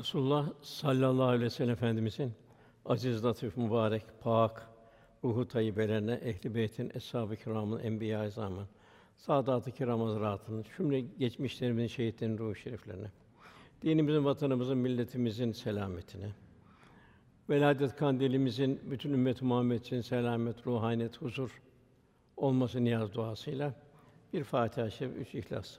Resulullah sallallahu aleyhi ve sellem Efendimizin aziz, latif, mübarek, pak, ruhu tayyibelerine, ehli beytin, eshab-ı kiramın, enbiya-i azamın, saadat-ı kiram hazretlerinin, cümle geçmişlerimizin şehitlerin ruhu şeriflerine, dinimizin, vatanımızın, milletimizin selametine, veladet kandilimizin bütün ümmet-i Muhammed için selamet, ruhaniyet, huzur olması niyaz duasıyla bir Fatiha-i Şerif, üç İhlas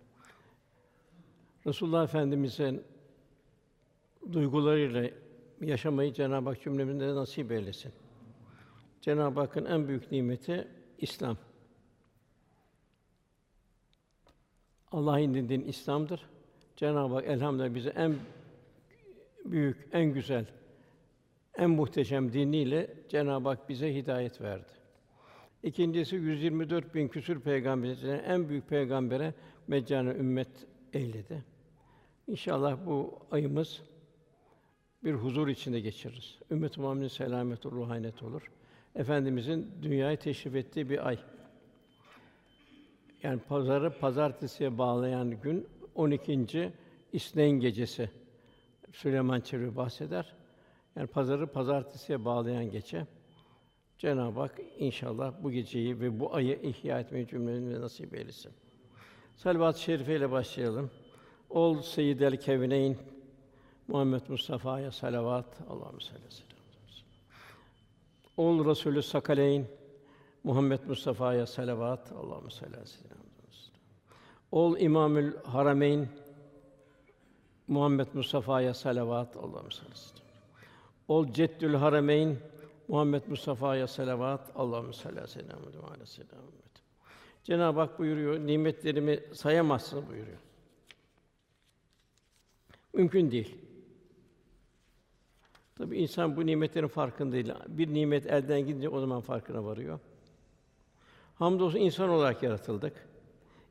Resulullah Efendimiz'in duygularıyla yaşamayı Cenab-ı Hak cümlemize nasip eylesin. Cenab-ı Hakk'ın en büyük nimeti İslam. Allah'ın din İslam'dır. Cenab-ı Hak elhamdülillah bize en büyük, en güzel, en muhteşem diniyle Cenab-ı Hak bize hidayet verdi. İkincisi 124 bin küsur peygamberin en büyük peygambere meccanı ümmet eyledi. İnşallah bu ayımız bir huzur içinde geçiririz. Ümmet-i Muhammed'in selamet ruhaniyet olur. Efendimizin dünyaya teşrif ettiği bir ay. Yani pazarı pazartesiye bağlayan gün 12. İsneyn gecesi. Süleyman Çelebi bahseder. Yani pazarı pazartesiye bağlayan gece. Cenab-ı Hak inşallah bu geceyi ve bu ayı ihya etmeyi cümlemize nasip eylesin. Salavat-ı şerife ile başlayalım. Ol Seyyidel Kevneyn Muhammed Mustafa'ya salavat. Allahümme salli Ol Resulü Sakaleyn Muhammed Mustafa'ya salavat. Allahümme salli Ol İmamül Harameyn Muhammed Mustafa'ya salavat. Allahümme salli Ol Ceddül Harameyn Muhammed Mustafa'ya salavat. Allahümme salli aleyhi ve sellem. Cenab-ı Hak buyuruyor, nimetlerimi sayamazsın buyuruyor. Mümkün değil. Tabi insan bu nimetlerin farkında değil. Bir nimet elden gidince o zaman farkına varıyor. Hamdolsun insan olarak yaratıldık.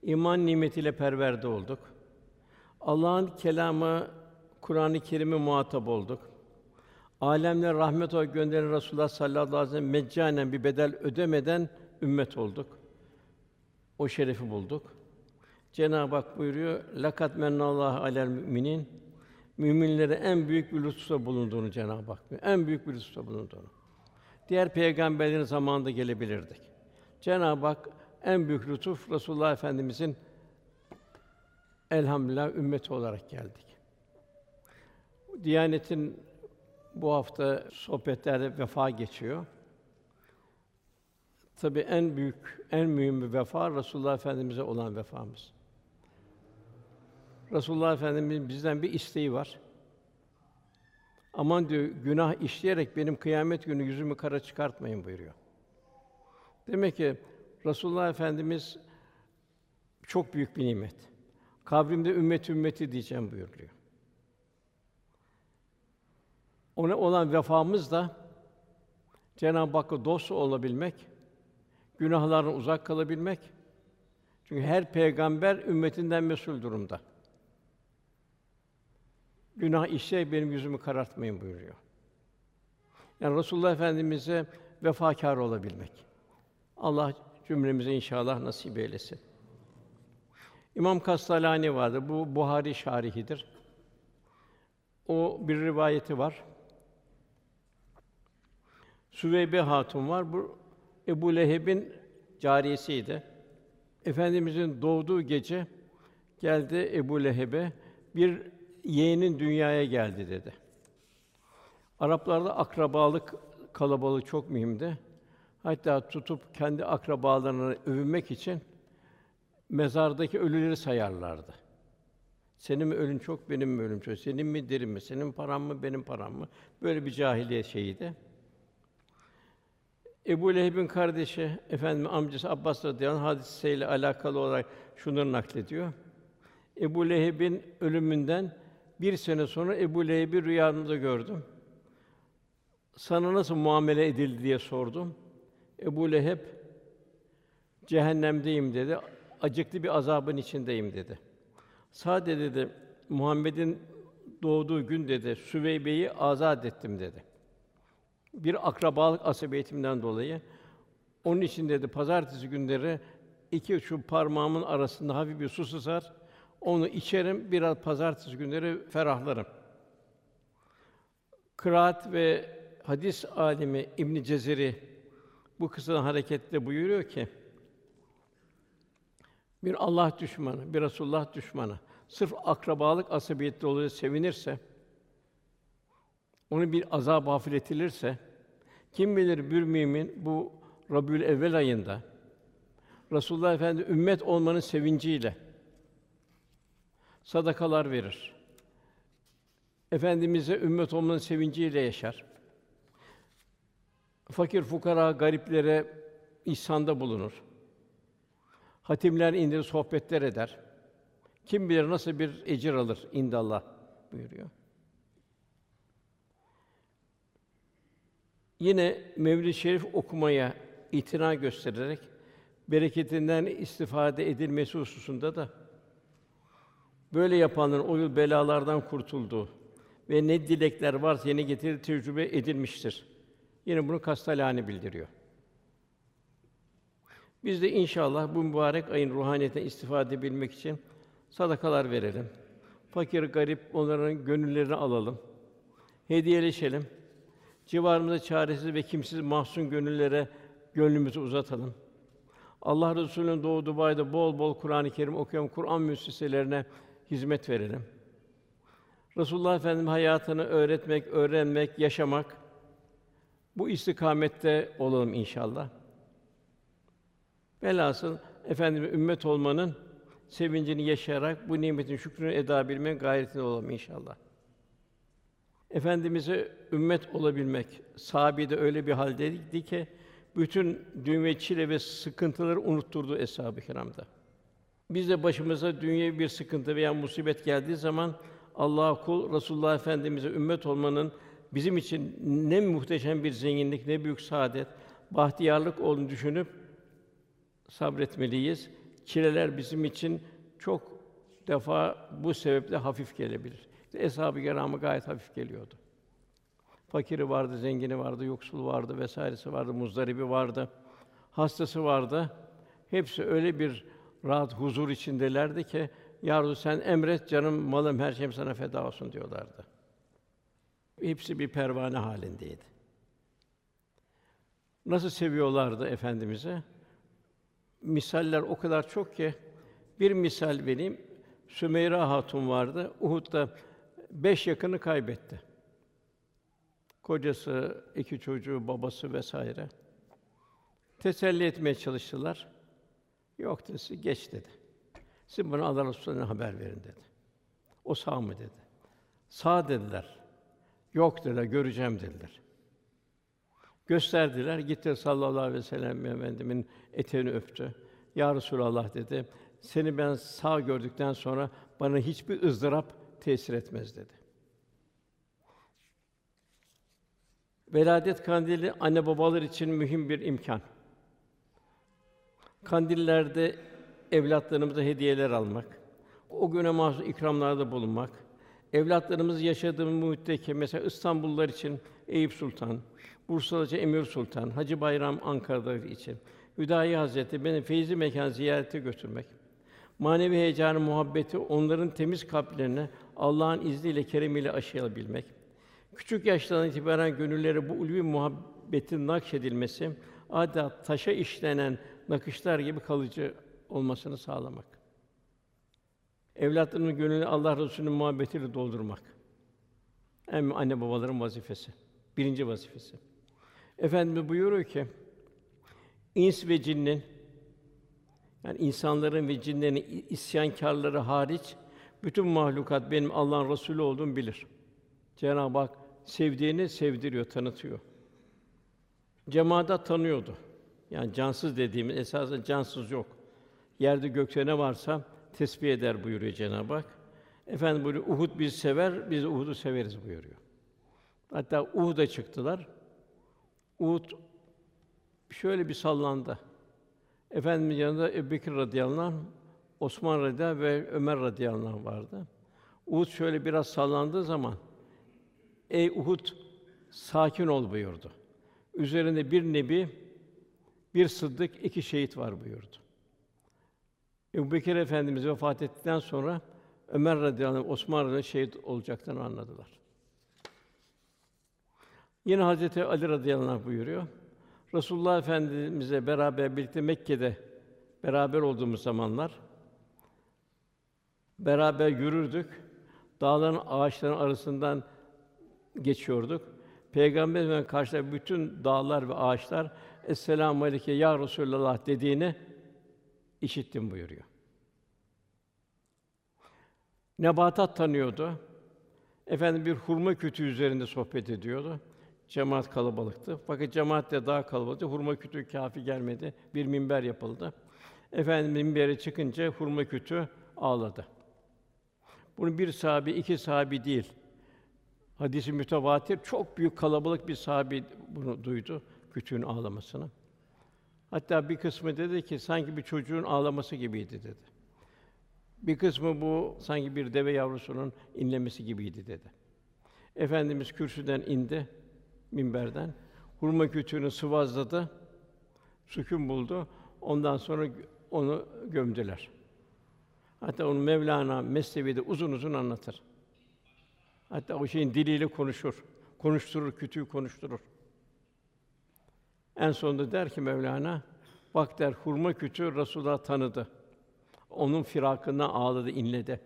İman nimetiyle perverde olduk. Allah'ın kelamı Kur'an-ı Kerim'e muhatap olduk. Alemler rahmet olarak gönderen Resulullah sallallahu aleyhi ve sellem meccanen bir bedel ödemeden ümmet olduk. O şerefi bulduk. Cenab-ı Hak buyuruyor: "Lakat mennallahu alel müminin" müminlere en büyük bir lütufta bulunduğunu Cenab-ı Hak en büyük bir lütufta bulunduğunu. Diğer peygamberlerin zamanında gelebilirdik. Cenab-ı Hak en büyük lütuf Resulullah Efendimizin elhamdülillah ümmeti olarak geldik. Diyanetin bu hafta sohbetlerde vefa geçiyor. Tabii en büyük, en mühim bir vefa Resulullah Efendimize olan vefamız. Resulullah Efendimiz bizden bir isteği var. Aman diyor günah işleyerek benim kıyamet günü yüzümü kara çıkartmayın buyuruyor. Demek ki Resulullah Efendimiz çok büyük bir nimet. Kabrimde ümmet ümmeti diyeceğim buyuruyor. Ona olan vefamız da Cenab-ı Hakk'a dost olabilmek, günahlardan uzak kalabilmek. Çünkü her peygamber ümmetinden mesul durumda. Günah işe benim yüzümü karartmayın buyuruyor. Yani Resulullah Efendimize vefakar olabilmek. Allah cümlemize inşallah nasip eylesin. İmam Kastalani vardı. Bu Buhari şarihidir. O bir rivayeti var. Süveybe Hatun var. Bu Ebu Leheb'in cariyesiydi. Efendimizin doğduğu gece geldi Ebu Leheb'e bir yeğenin dünyaya geldi dedi. Araplarda akrabalık kalabalığı çok mühimdi. Hatta tutup kendi akrabalarını övünmek için mezardaki ölüleri sayarlardı. Senin mi ölün çok, benim mi ölüm çok? Senin mi derim mi? Senin param mı, benim param mı? Böyle bir cahiliye şeyiydi. Ebu Leheb'in kardeşi, efendim amcası Abbas radıyallahu anh hadiseyle alakalı olarak şunları naklediyor. Ebu Leheb'in ölümünden bir sene sonra Ebu Leheb'i rüyamda gördüm. Sana nasıl muamele edildi diye sordum. Ebu Leheb cehennemdeyim dedi. Acıklı bir azabın içindeyim dedi. Sadece dedi Muhammed'in doğduğu gün dedi Süveybe'yi azat ettim dedi. Bir akrabalık asabiyetimden dolayı onun için dedi pazartesi günleri iki şu parmağımın arasında hafif bir su sızar. Onu içerim, biraz pazartesi günleri ferahlarım. Kıraat ve hadis alimi İbn Cezeri bu kısadan hareketle buyuruyor ki bir Allah düşmanı, bir Resulullah düşmanı sırf akrabalık asabiyeti dolayı sevinirse onu bir azab hafifletilirse kim bilir bir mümin bu Rabiül Evvel ayında Resulullah Efendi ümmet olmanın sevinciyle sadakalar verir. Efendimize ümmet olmanın sevinciyle yaşar. Fakir fukara, gariplere ihsanda bulunur. Hatimler indir, sohbetler eder. Kim bilir nasıl bir ecir alır indallah buyuruyor. Yine Mevlid-i Şerif okumaya itina göstererek bereketinden istifade edilmesi hususunda da böyle yapanların o yıl belalardan kurtulduğu ve ne dilekler varsa yeni getirir tecrübe edilmiştir. Yine bunu Kastalani bildiriyor. Biz de inşallah bu mübarek ayın ruhaniyetinden istifade edebilmek için sadakalar verelim. Fakir, garip onların gönüllerini alalım. Hediyeleşelim. Civarımızda çaresiz ve kimsiz mahzun gönüllere gönlümüzü uzatalım. Allah Resulü'nün doğduğu Dubai'de bol bol Kur'an-ı Kerim okuyan Kur'an müesseselerine hizmet verelim. Resulullah Efendimiz hayatını öğretmek, öğrenmek, yaşamak bu istikamette olalım inşallah. Velhasıl efendimiz ümmet olmanın sevincini yaşayarak bu nimetin şükrünü edebilmenin gayretinde olalım inşallah. Efendimize ümmet olabilmek sahabede öyle bir haldeydi ki bütün dünya çile ve sıkıntıları unutturdu eshab-ı kiramda. Biz de başımıza dünya bir sıkıntı veya musibet geldiği zaman Allah'a kul Resulullah Efendimize ümmet olmanın bizim için ne muhteşem bir zenginlik, ne büyük saadet, bahtiyarlık olduğunu düşünüp sabretmeliyiz. Çileler bizim için çok defa bu sebeple hafif gelebilir. İşte eshab-ı kiramı gayet hafif geliyordu. Fakiri vardı, zengini vardı, yoksul vardı vesairesi vardı, muzdaribi vardı, hastası vardı. Hepsi öyle bir rahat huzur içindelerdi ki ya sen emret canım, malım, her şeyim sana feda olsun diyorlardı. Hepsi bir pervane halindeydi. Nasıl seviyorlardı efendimizi? Misaller o kadar çok ki bir misal vereyim. Sümeyra Hatun vardı. Uhud'da beş yakını kaybetti. Kocası, iki çocuğu, babası vesaire. Teselli etmeye çalıştılar. Yok dedi, geç dedi. Siz bunu Allah Resulü'ne haber verin dedi. O sağ mı dedi. Sağ dediler. Yok dediler, göreceğim dediler. Gösterdiler, gitti sallallahu aleyhi ve sellem Efendimin eteğini öptü. Ya Resulallah dedi. Seni ben sağ gördükten sonra bana hiçbir ızdırap tesir etmez dedi. Veladet kandili anne babalar için mühim bir imkan. Kandillerde evlatlarımıza hediyeler almak, o güne mahsus ikramlarda bulunmak, evlatlarımız yaşadığımız muhitteki mesela İstanbullular için Eyüp Sultan, için Emir Sultan, Hacı Bayram Ankara'da için Hüdayi Hazreti beni feyzi mekan ziyarete götürmek, manevi heyecanı, muhabbeti onların temiz kalplerine Allah'ın izniyle, keremiyle aşılayabilmek, küçük yaşlardan itibaren gönülleri bu ulvi muhabbetin nakşedilmesi, adeta taşa işlenen nakışlar gibi kalıcı olmasını sağlamak. Evlatlarının gönlünü Allah Resulü'nün muhabbetiyle doldurmak. En anne babaların vazifesi. Birinci vazifesi. Efendimiz buyuruyor ki ins ve cinnin yani insanların ve cinlerin isyankârları hariç bütün mahlukat benim Allah'ın Resulü olduğumu bilir. Cenab-ı Hak sevdiğini sevdiriyor, tanıtıyor. Cemaat tanıyordu. Yani cansız dediğimiz esasen cansız yok. Yerde gökte ne varsa tesbih eder buyuruyor Cenab-ı Hak. Efendim buyuruyor, Uhud bizi sever, biz Uhud'u severiz buyuruyor. Hatta Uhud'a çıktılar. Uhud şöyle bir sallandı. Efendimiz yanında Ebubekir radıyallahu anh, Osman radıyallahu anh ve Ömer radıyallahu anh vardı. Uhud şöyle biraz sallandığı zaman Ey Uhud sakin ol buyurdu. Üzerinde bir nebi, bir sıddık, iki şehit var buyurdu. Ebu Bekir Efendimiz vefat ettikten sonra Ömer radıyallahu anh, Osman radıyallahu anh şehit olacaklarını anladılar. Yine Hazreti Ali radıyallahu anh buyuruyor. Resulullah Efendimizle beraber birlikte Mekke'de beraber olduğumuz zamanlar beraber yürürdük. Dağların, ağaçların arasından geçiyorduk. Peygamber Efendimiz karşıda bütün dağlar ve ağaçlar "Esselamu aleyke ya Resulallah" dediğini işittim buyuruyor. Nebatat tanıyordu. Efendim bir hurma kütüğü üzerinde sohbet ediyordu. Cemaat kalabalıktı. Fakat cemaat de daha kalabalıktı. Hurma kütüğü kafi gelmedi. Bir minber yapıldı. Efendim minbere çıkınca hurma kütüğü ağladı. Bunu bir sahabi, iki sahabi değil. Hadisi mütevatir, çok büyük kalabalık bir sahabi bunu duydu, kütüğün ağlamasını. Hatta bir kısmı dedi ki sanki bir çocuğun ağlaması gibiydi dedi. Bir kısmı bu sanki bir deve yavrusunun inlemesi gibiydi dedi. Efendimiz kürsüden indi minberden. Hurma kütüğünü sıvazladı. Sükûn buldu. Ondan sonra onu gömdüler. Hatta onu Mevlana Mesnevi'de uzun uzun anlatır. Hatta o şeyin diliyle konuşur. Konuşturur, kütüğü konuşturur. En sonunda der ki Mevlana, bak der hurma kütüğü Resulullah tanıdı. Onun firakına ağladı, inledi.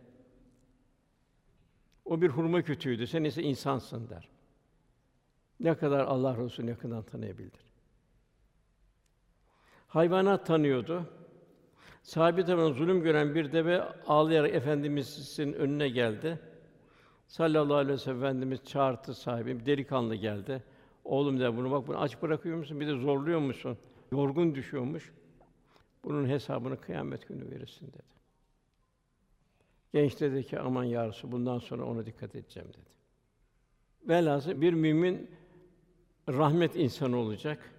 O bir hurma kütüğüydü. Sen ise insansın der. Ne kadar Allah Resulü'nü yakından tanıyabildir. Hayvanat tanıyordu. Sahabe tarafından zulüm gören bir deve ağlayarak efendimizin önüne geldi. Sallallahu aleyhi ve sellem Efendimiz çağırdı sahibi, delikanlı geldi. Oğlum dedi, bunu bak bunu aç bırakıyor musun? Bir de zorluyor musun? Yorgun düşüyormuş. Bunun hesabını kıyamet günü verirsin dedi. Genç dedi ki aman ya Resulallah, bundan sonra ona dikkat edeceğim dedi. Velhâsıl bir mümin rahmet insanı olacak.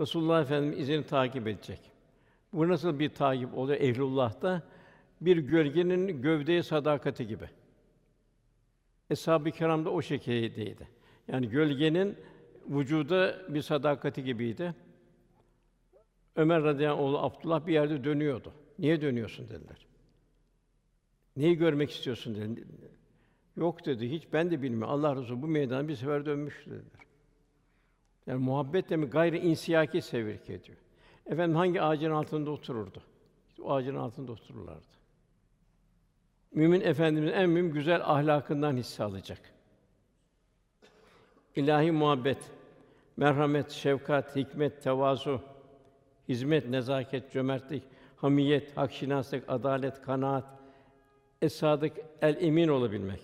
Resulullah Efendimiz izini takip edecek. Bu nasıl bir takip oluyor ehlullah'ta? Bir gölgenin gövdeye sadakati gibi. Eshab-ı Kiram da o şekildeydi. Yani gölgenin vücuda bir sadakati gibiydi. Ömer radıyallahu anh Abdullah bir yerde dönüyordu. Niye dönüyorsun dediler. Neyi görmek istiyorsun dedi. Yok dedi. Hiç ben de bilmiyorum. Allah Resulü bu meydana bir sefer dönmüş dediler. Yani muhabbet de mi gayri insiyaki sevk ediyor. Efendim hangi ağacın altında otururdu? O ağacın altında otururlardı. Mümin efendimiz en mühim güzel ahlakından hisse alacak. İlahi muhabbet, merhamet, şefkat, hikmet, tevazu, hizmet, nezaket, cömertlik, hamiyet, hakşinaslık, adalet, kanaat, es-sadık, el-emin olabilmek,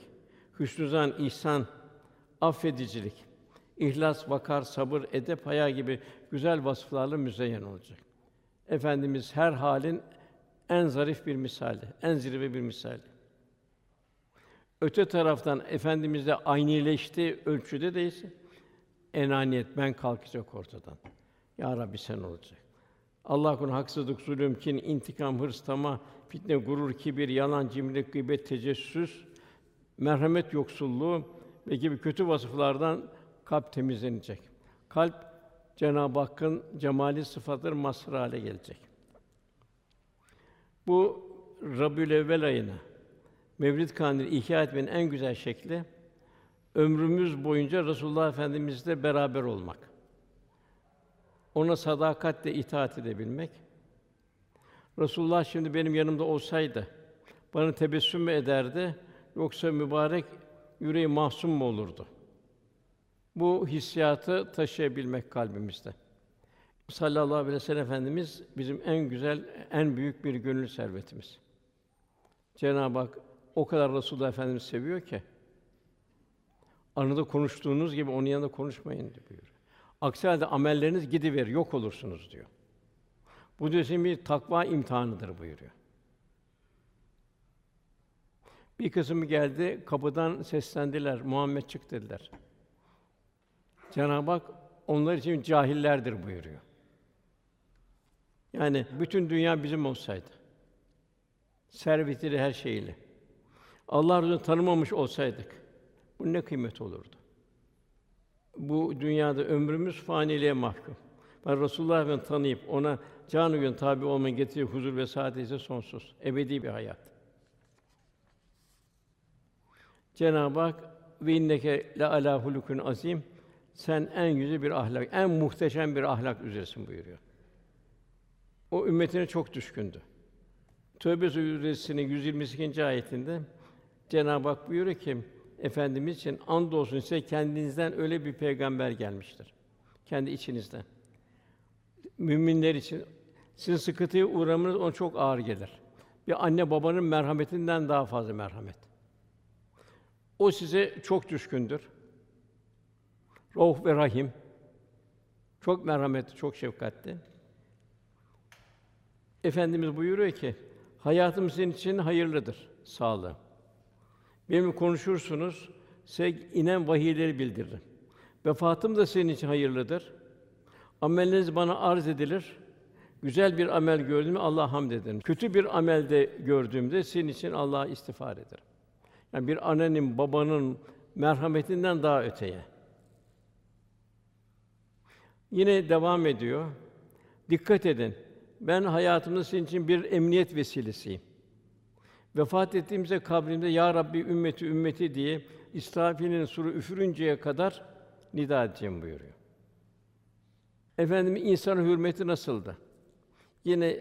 hüsnü zan, ihsan, affedicilik, ihlas, vakar, sabır, edep, haya gibi güzel vasıflarla müzeyyen olacak. Efendimiz her halin en zarif bir misali, en zirve bir misali. Öte taraftan efendimizle aynileşti ölçüde değilse enaniyet ben kalkacak ortadan. Ya Rabbi sen olacak. Allah konu haksızlık, zulüm, kin, intikam, hırs, tamah, fitne, gurur, kibir, yalan, cimrilik, gıybet, tecessüs, merhamet yoksulluğu ve gibi kötü vasıflardan kalp temizlenecek. Kalp Cenab-ı Hakk'ın cemali sıfatları mazhar hale gelecek. Bu Rabiül ayına Mevlid Kandili ihya etmenin en güzel şekli ömrümüz boyunca Resulullah Efendimizle beraber olmak. Ona sadakatle itaat edebilmek. Resulullah şimdi benim yanımda olsaydı bana tebessüm mü ederdi yoksa mübarek yüreği mahzun mu olurdu? Bu hissiyatı taşıyabilmek kalbimizde. Sallallahu aleyhi ve sellem Efendimiz bizim en güzel, en büyük bir gönül servetimiz. Cenab-ı Hak o kadar Resulullah Efendimiz seviyor ki aranızda konuştuğunuz gibi onun yanında konuşmayın diyor. Aksi halde amelleriniz gidiver, yok olursunuz diyor. Bu diyor bir takva imtihanıdır buyuruyor. Bir kısmı geldi, kapıdan seslendiler, Muhammed çık dediler. Cenab-ı Hak onlar için cahillerdir buyuruyor. Yani bütün dünya bizim olsaydı, servetiyle her şeyiyle, Allah Resulü'nü tanımamış olsaydık, bu ne kıymet olurdu? Bu dünyada ömrümüz faniliğe mahkum. Ben Resulullah Efendimizi tanıyıp ona canı gün tabi olmanın getirdiği huzur ve saadet ise sonsuz, ebedi bir hayat. Cenab-ı Hak ve inneke la ala hulukun azim sen en yüce bir ahlak, en muhteşem bir ahlak üzeresin buyuruyor. O ümmetine çok düşkündü. Tövbe suresinin 122. ayetinde Cenab-ı Hak buyuruyor ki Efendimiz için andolsun size kendinizden öyle bir peygamber gelmiştir. Kendi içinizden. Müminler için sizin sıkıntıya uğramanız ona çok ağır gelir. Bir anne babanın merhametinden daha fazla merhamet. O size çok düşkündür. Rauf ve Rahim. Çok merhametli, çok şefkatli. Efendimiz buyuruyor ki, hayatım sizin için hayırlıdır, sağlığı. Benimle konuşursunuz, size inen vahiyleri bildiririm. Vefatım da senin için hayırlıdır. Amelleriniz bana arz edilir. Güzel bir amel gördüğümde Allah hamd ederim. Kötü bir amelde gördüğümde senin için Allah'a istiğfar ederim. Yani bir annenin, babanın merhametinden daha öteye. Yine devam ediyor. Dikkat edin. Ben hayatımda sizin için bir emniyet vesilesiyim. Vefat ettiğimizde kabrimde ya Rabbi ümmeti ümmeti diye İsrafil'in suru üfürünceye kadar nida edeceğim buyuruyor. Efendim insan hürmeti nasıldı? Yine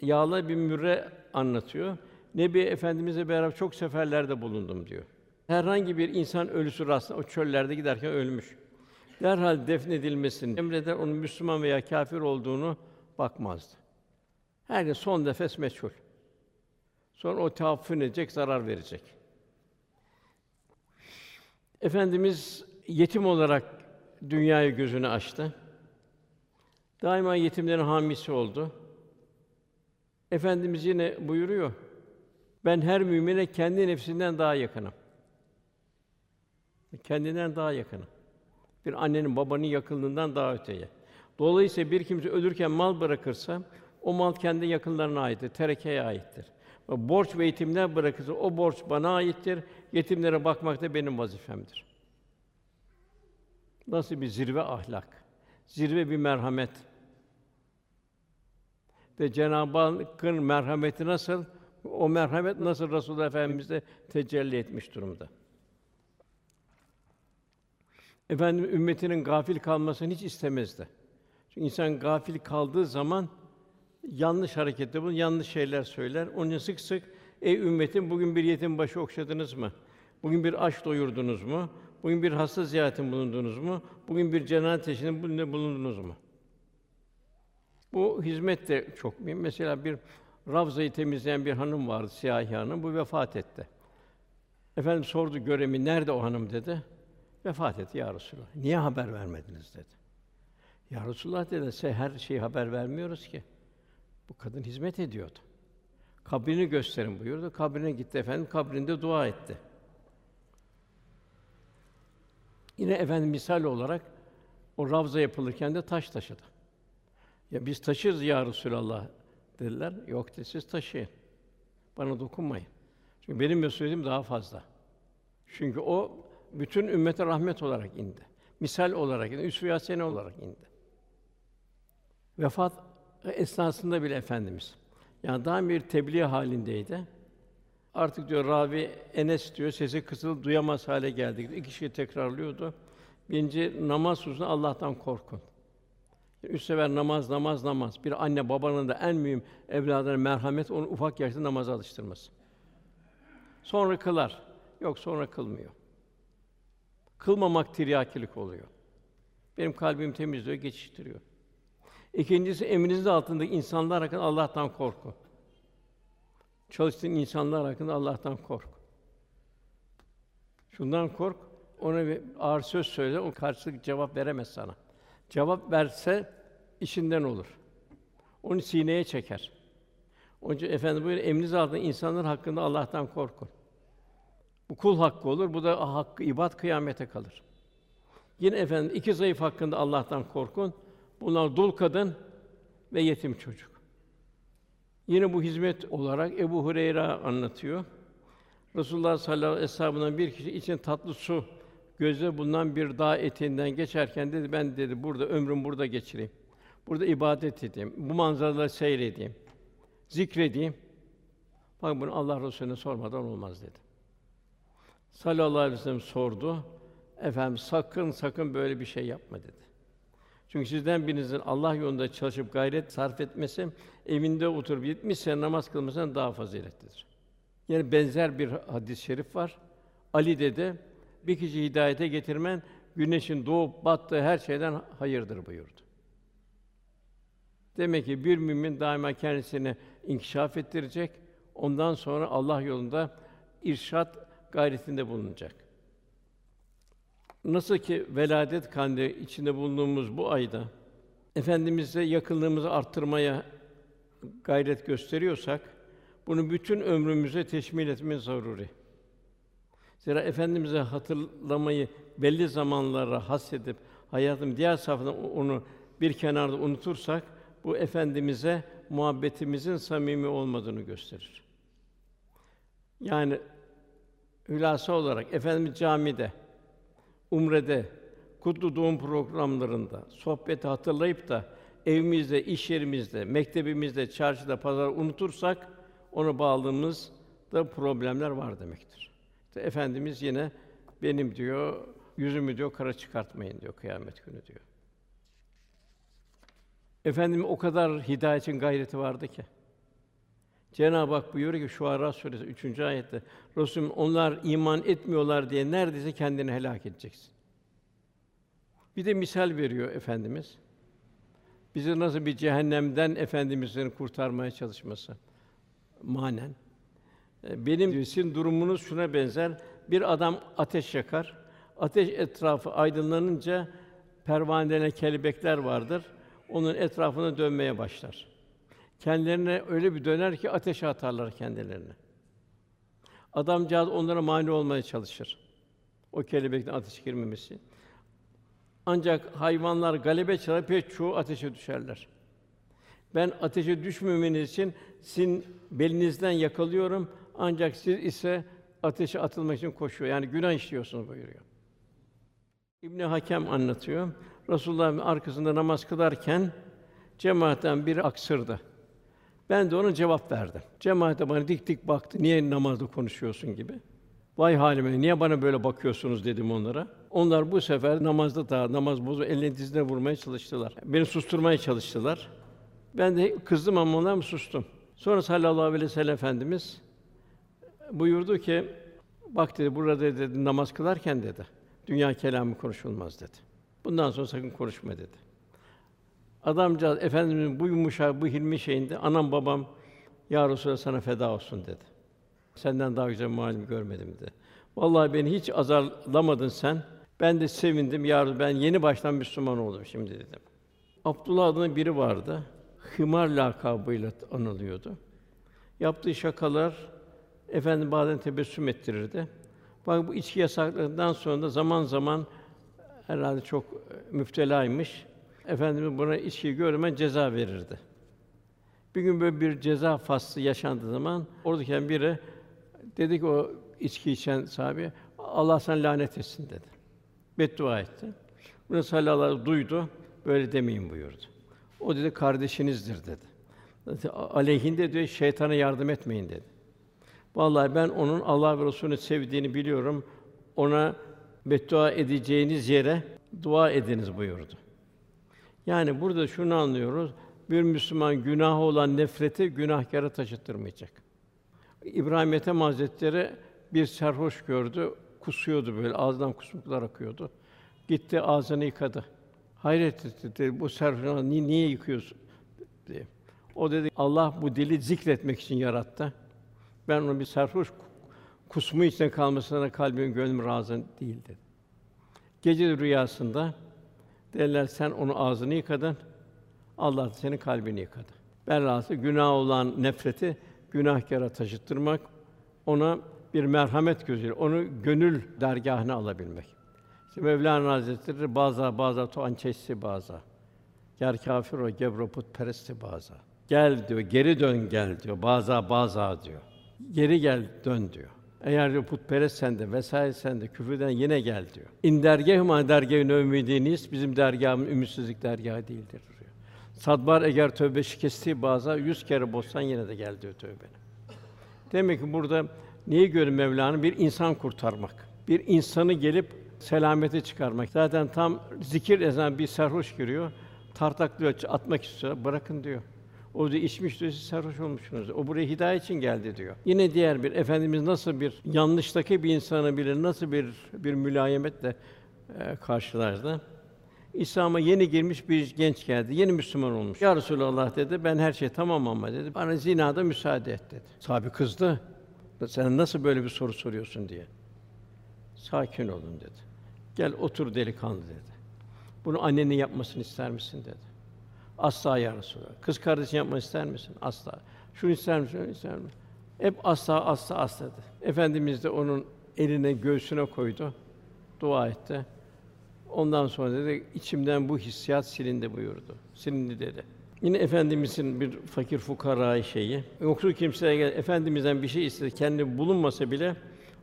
Yağla bin Mürre anlatıyor. Nebi Efendimizle beraber çok seferlerde bulundum diyor. Herhangi bir insan ölüsü rastla o çöllerde giderken ölmüş. Derhal defnedilmesini emreder, onun Müslüman veya kâfir olduğunu bakmazdı. Her son nefes meçhul. Sonra o taaffün edecek, zarar verecek. Efendimiz yetim olarak dünyaya gözünü açtı. Daima yetimlerin hamisi oldu. Efendimiz yine buyuruyor. Ben her mümine kendi nefsinden daha yakınım. Kendinden daha yakınım. Bir annenin babanın yakınlığından daha öteye. Dolayısıyla bir kimse ölürken mal bırakırsa o mal kendi yakınlarına aittir, terekeye aittir. Borç ve yetimler bırakırsa o borç bana aittir. Yetimlere bakmak da benim vazifemdir. Nasıl bir zirve ahlak, zirve bir merhamet. Ve Cenab-ı Hakk'ın merhameti nasıl? O merhamet nasıl Resulullah Efendimiz'de tecelli etmiş durumda. Efendim ümmetinin gafil kalmasını hiç istemezdi. Çünkü insan gafil kaldığı zaman yanlış harekette bulun, yanlış şeyler söyler. Onun için sık sık ey ümmetim bugün bir yetim başı okşadınız mı? Bugün bir aç doyurdunuz mu? Bugün bir hasta ziyaretin bulundunuz mu? Bugün bir cenaze teşhirinde bulundunuz mu? Bu hizmet de çok mühim. Mesela bir Ravzayı temizleyen bir hanım vardı, siyahi hanım. Bu vefat etti. Efendim sordu göremi nerede o hanım dedi. Vefat etti ya Resulallah. Niye haber vermediniz dedi. Ya Resulullah dedi, her şeyi haber vermiyoruz ki. Bu kadın hizmet ediyordu. Kabrini gösterin buyurdu. Kabrine gitti efendim, kabrinde dua etti. Yine efendim misal olarak o ravza yapılırken de taş taşıdı. Ya biz taşırız ya Resulallah dediler. Yok dedi, siz taşıyın. Bana dokunmayın. Çünkü benim mesuliyetim daha fazla. Çünkü o bütün ümmete rahmet olarak indi. Misal olarak indi, üsve-i olarak indi. Vefat esnasında bile efendimiz yani daha bir tebliğ halindeydi. Artık diyor ravi Enes diyor sesi kısıldı duyamaz hale geldik. İki kişi tekrarlıyordu. Birinci namaz hususunda Allah'tan korkun. Üç sefer namaz, namaz, namaz. Bir anne babanın da en mühim evladına merhamet, onu ufak yaşta namaza alıştırması. Sonra kılar. Yok sonra kılmıyor. Kılmamak tiryakilik oluyor. Benim kalbim temizliyor, geçiştiriyor. İkincisi emrinizin altındaki insanlar hakkında Allah'tan korku. Çalıştığın insanlar hakkında Allah'tan kork. Şundan kork, ona bir ağır söz söyle, o karşılık cevap veremez sana. Cevap verse işinden olur. Onu sineye çeker. Onun için efendim böyle emriniz altında insanlar hakkında Allah'tan korkun. Bu kul hakkı olur. Bu da hakkı ibad kıyamete kalır. Yine efendim iki zayıf hakkında Allah'tan korkun. Bunlar dul kadın ve yetim çocuk. Yine bu hizmet olarak Ebu Hureyre anlatıyor. Resulullah sallallahu aleyhi ve sellem'den bir kişi için tatlı su gözde bulunan bir dağ eteğinden geçerken dedi ben dedi burada ömrüm burada geçireyim. Burada ibadet edeyim. Bu manzaraları seyredeyim. Zikredeyim. Bak bunu Allah Resulüne sormadan olmaz dedi. Sallallahu aleyhi ve sellem sordu. Efendim sakın sakın böyle bir şey yapma dedi. Çünkü sizden birinizin Allah yolunda çalışıp gayret sarf etmesi evinde oturup 70 sene namaz kılmasından daha faziletlidir. Yani benzer bir hadis-i şerif var. Ali dedi, bir kişi hidayete getirmen güneşin doğup battığı her şeyden hayırdır buyurdu. Demek ki bir mümin daima kendisini inkişaf ettirecek, ondan sonra Allah yolunda irşat gayretinde bulunacak. Nasıl ki veladet kandili içinde bulunduğumuz bu ayda efendimize yakınlığımızı arttırmaya gayret gösteriyorsak bunu bütün ömrümüze teşmil etmemiz zaruri. Zira efendimize hatırlamayı belli zamanlara hasredip hayatım diğer safhada onu bir kenarda unutursak bu efendimize muhabbetimizin samimi olmadığını gösterir. Yani hülasa olarak efendimiz camide umrede, kutlu doğum programlarında, sohbeti hatırlayıp da evimizde, iş yerimizde, mektebimizde, çarşıda, pazarda unutursak onu bağlılığımız da problemler var demektir. İşte Efendimiz yine benim diyor, yüzümü diyor kara çıkartmayın diyor kıyamet günü diyor. Efendim o kadar hidayetin gayreti vardı ki. Cenab-ı Hak buyuruyor ki şu Şuara suresi 3. ayette Resulüm onlar iman etmiyorlar diye neredeyse kendini helak edeceksin. Bir de misal veriyor efendimiz. Bizi nasıl bir cehennemden efendimizin kurtarmaya çalışması manen. E, benim sizin durumunuz şuna benzer. Bir adam ateş yakar. Ateş etrafı aydınlanınca pervanelenen kelebekler vardır. Onun etrafına dönmeye başlar. Kendilerine öyle bir döner ki ateşe atarlar kendilerini. Adamcağız onlara mani olmaya çalışır. O kelebekten ateş girmemesi. Ancak hayvanlar galebe çalar, pek çoğu ateşe düşerler. Ben ateşe düşmemeniz için sizin belinizden yakalıyorum. Ancak siz ise ateşe atılmak için koşuyor. Yani günah işliyorsunuz buyuruyor. İbn Hakem anlatıyor. Resulullah'ın arkasında namaz kılarken cemaatten biri aksırdı. Ben de ona cevap verdim. Cemaate bana dik dik baktı. Niye namazda konuşuyorsun gibi. Vay halime, niye bana böyle bakıyorsunuz dedim onlara. Onlar bu sefer namazda da namaz bozu elini dizine vurmaya çalıştılar. Beni susturmaya çalıştılar. Ben de kızdım ama mı sustum. Sonra sallallahu aleyhi ve sellem efendimiz buyurdu ki bak dedi burada dedi namaz kılarken dedi dünya kelamı konuşulmaz dedi. Bundan sonra sakın konuşma dedi. Adamcağız efendimizin bu yumuşak, bu hilmi şeyinde anam babam ya Resulallah sana feda olsun dedi. Senden daha güzel muallim görmedim dedi. Vallahi beni hiç azarlamadın sen. Ben de sevindim. Ya ben yeni baştan Müslüman oldum şimdi dedim. Abdullah adında biri vardı. Hımar lakabıyla anılıyordu. Yaptığı şakalar efendim bazen tebessüm ettirirdi. Bak bu içki yasaklarından sonra da zaman zaman herhalde çok müftelaymış. Efendimiz buna içki görmen ceza verirdi. Bir gün böyle bir ceza faslı yaşandığı zaman oradaki biri dedi ki o içki içen sahibi Allah sana lanet etsin dedi. Beddua etti. Bunu sallallahu duydu. Böyle demeyin buyurdu. O dedi kardeşinizdir dedi. Aleyhinde diyor şeytana yardım etmeyin dedi. Vallahi ben onun Allah ve Resulü'nü sevdiğini biliyorum. Ona beddua edeceğiniz yere dua ediniz buyurdu. Yani burada şunu anlıyoruz. Bir Müslüman günahı olan nefreti günahkara taşıttırmayacak. İbrahim Ethem Hazretleri bir serhoş gördü, kusuyordu böyle, ağzından kusmuklar akıyordu. Gitti ağzını yıkadı. Hayret etti dedi, bu serhoş niye, niye yıkıyorsun diye. O dedi Allah bu dili zikretmek için yarattı. Ben onu bir serhoş kusmu içinde kalmasına kalbim gönlüm razı değil dedi. Gece rüyasında Derler sen onu ağzını yıkadın. Allah da senin kalbini yıkadı. Ben razı günah olan nefreti günahkara taşıttırmak, ona bir merhamet gözüyle onu gönül dergâhına alabilmek. İşte Mevlana Hazretleri bazı bazı tuan çeşsi bazı. Ger kafir o gebro putperesti bazı. Gel diyor, geri dön gel diyor. Bazı bazı diyor. Geri gel dön diyor. Eğer diyor putperest sende vesaire sende küfürden yine gel diyor. İn dergâhıma dergâhın ümidiniz bizim dergâhımız ümitsizlik dergâhı değildir diyor. Sadbar eğer tövbe şikesti bazı yüz kere bozsan yine de gel diyor tövbene. Demek ki burada neyi görün Mevlana? Bir insan kurtarmak. Bir insanı gelip selamete çıkarmak. Zaten tam zikir ezan bir sarhoş giriyor. Tartaklıyor, atmak istiyor. Bırakın diyor. O diyor içmiş diyor, siz sarhoş olmuşsunuz. O buraya hidayet için geldi diyor. Yine diğer bir efendimiz nasıl bir yanlıştaki bir insanı bilir, nasıl bir bir mülayemetle e, karşılardı. İslam'a yeni girmiş bir genç geldi. Yeni Müslüman olmuş. Ya Resulallah dedi. Ben her şey tamam ama dedi. Bana zinada müsaade et dedi. Sahabe kızdı. Sen nasıl böyle bir soru soruyorsun diye. Sakin olun dedi. Gel otur delikanlı dedi. Bunu annenin yapmasını ister misin dedi. Asla ya Resulallah. Kız kardeşin yapmasını ister misin? Asla. Şunu ister misin? Şunu ister misin? Hep asla, asla, asla dedi. Efendimiz de onun eline göğsüne koydu. Dua etti. Ondan sonra dedi içimden bu hissiyat silindi buyurdu. Silindi dedi. Yine efendimizin bir fakir fukara şeyi. Yoksul kimseye gel efendimizden bir şey istedi kendi bulunmasa bile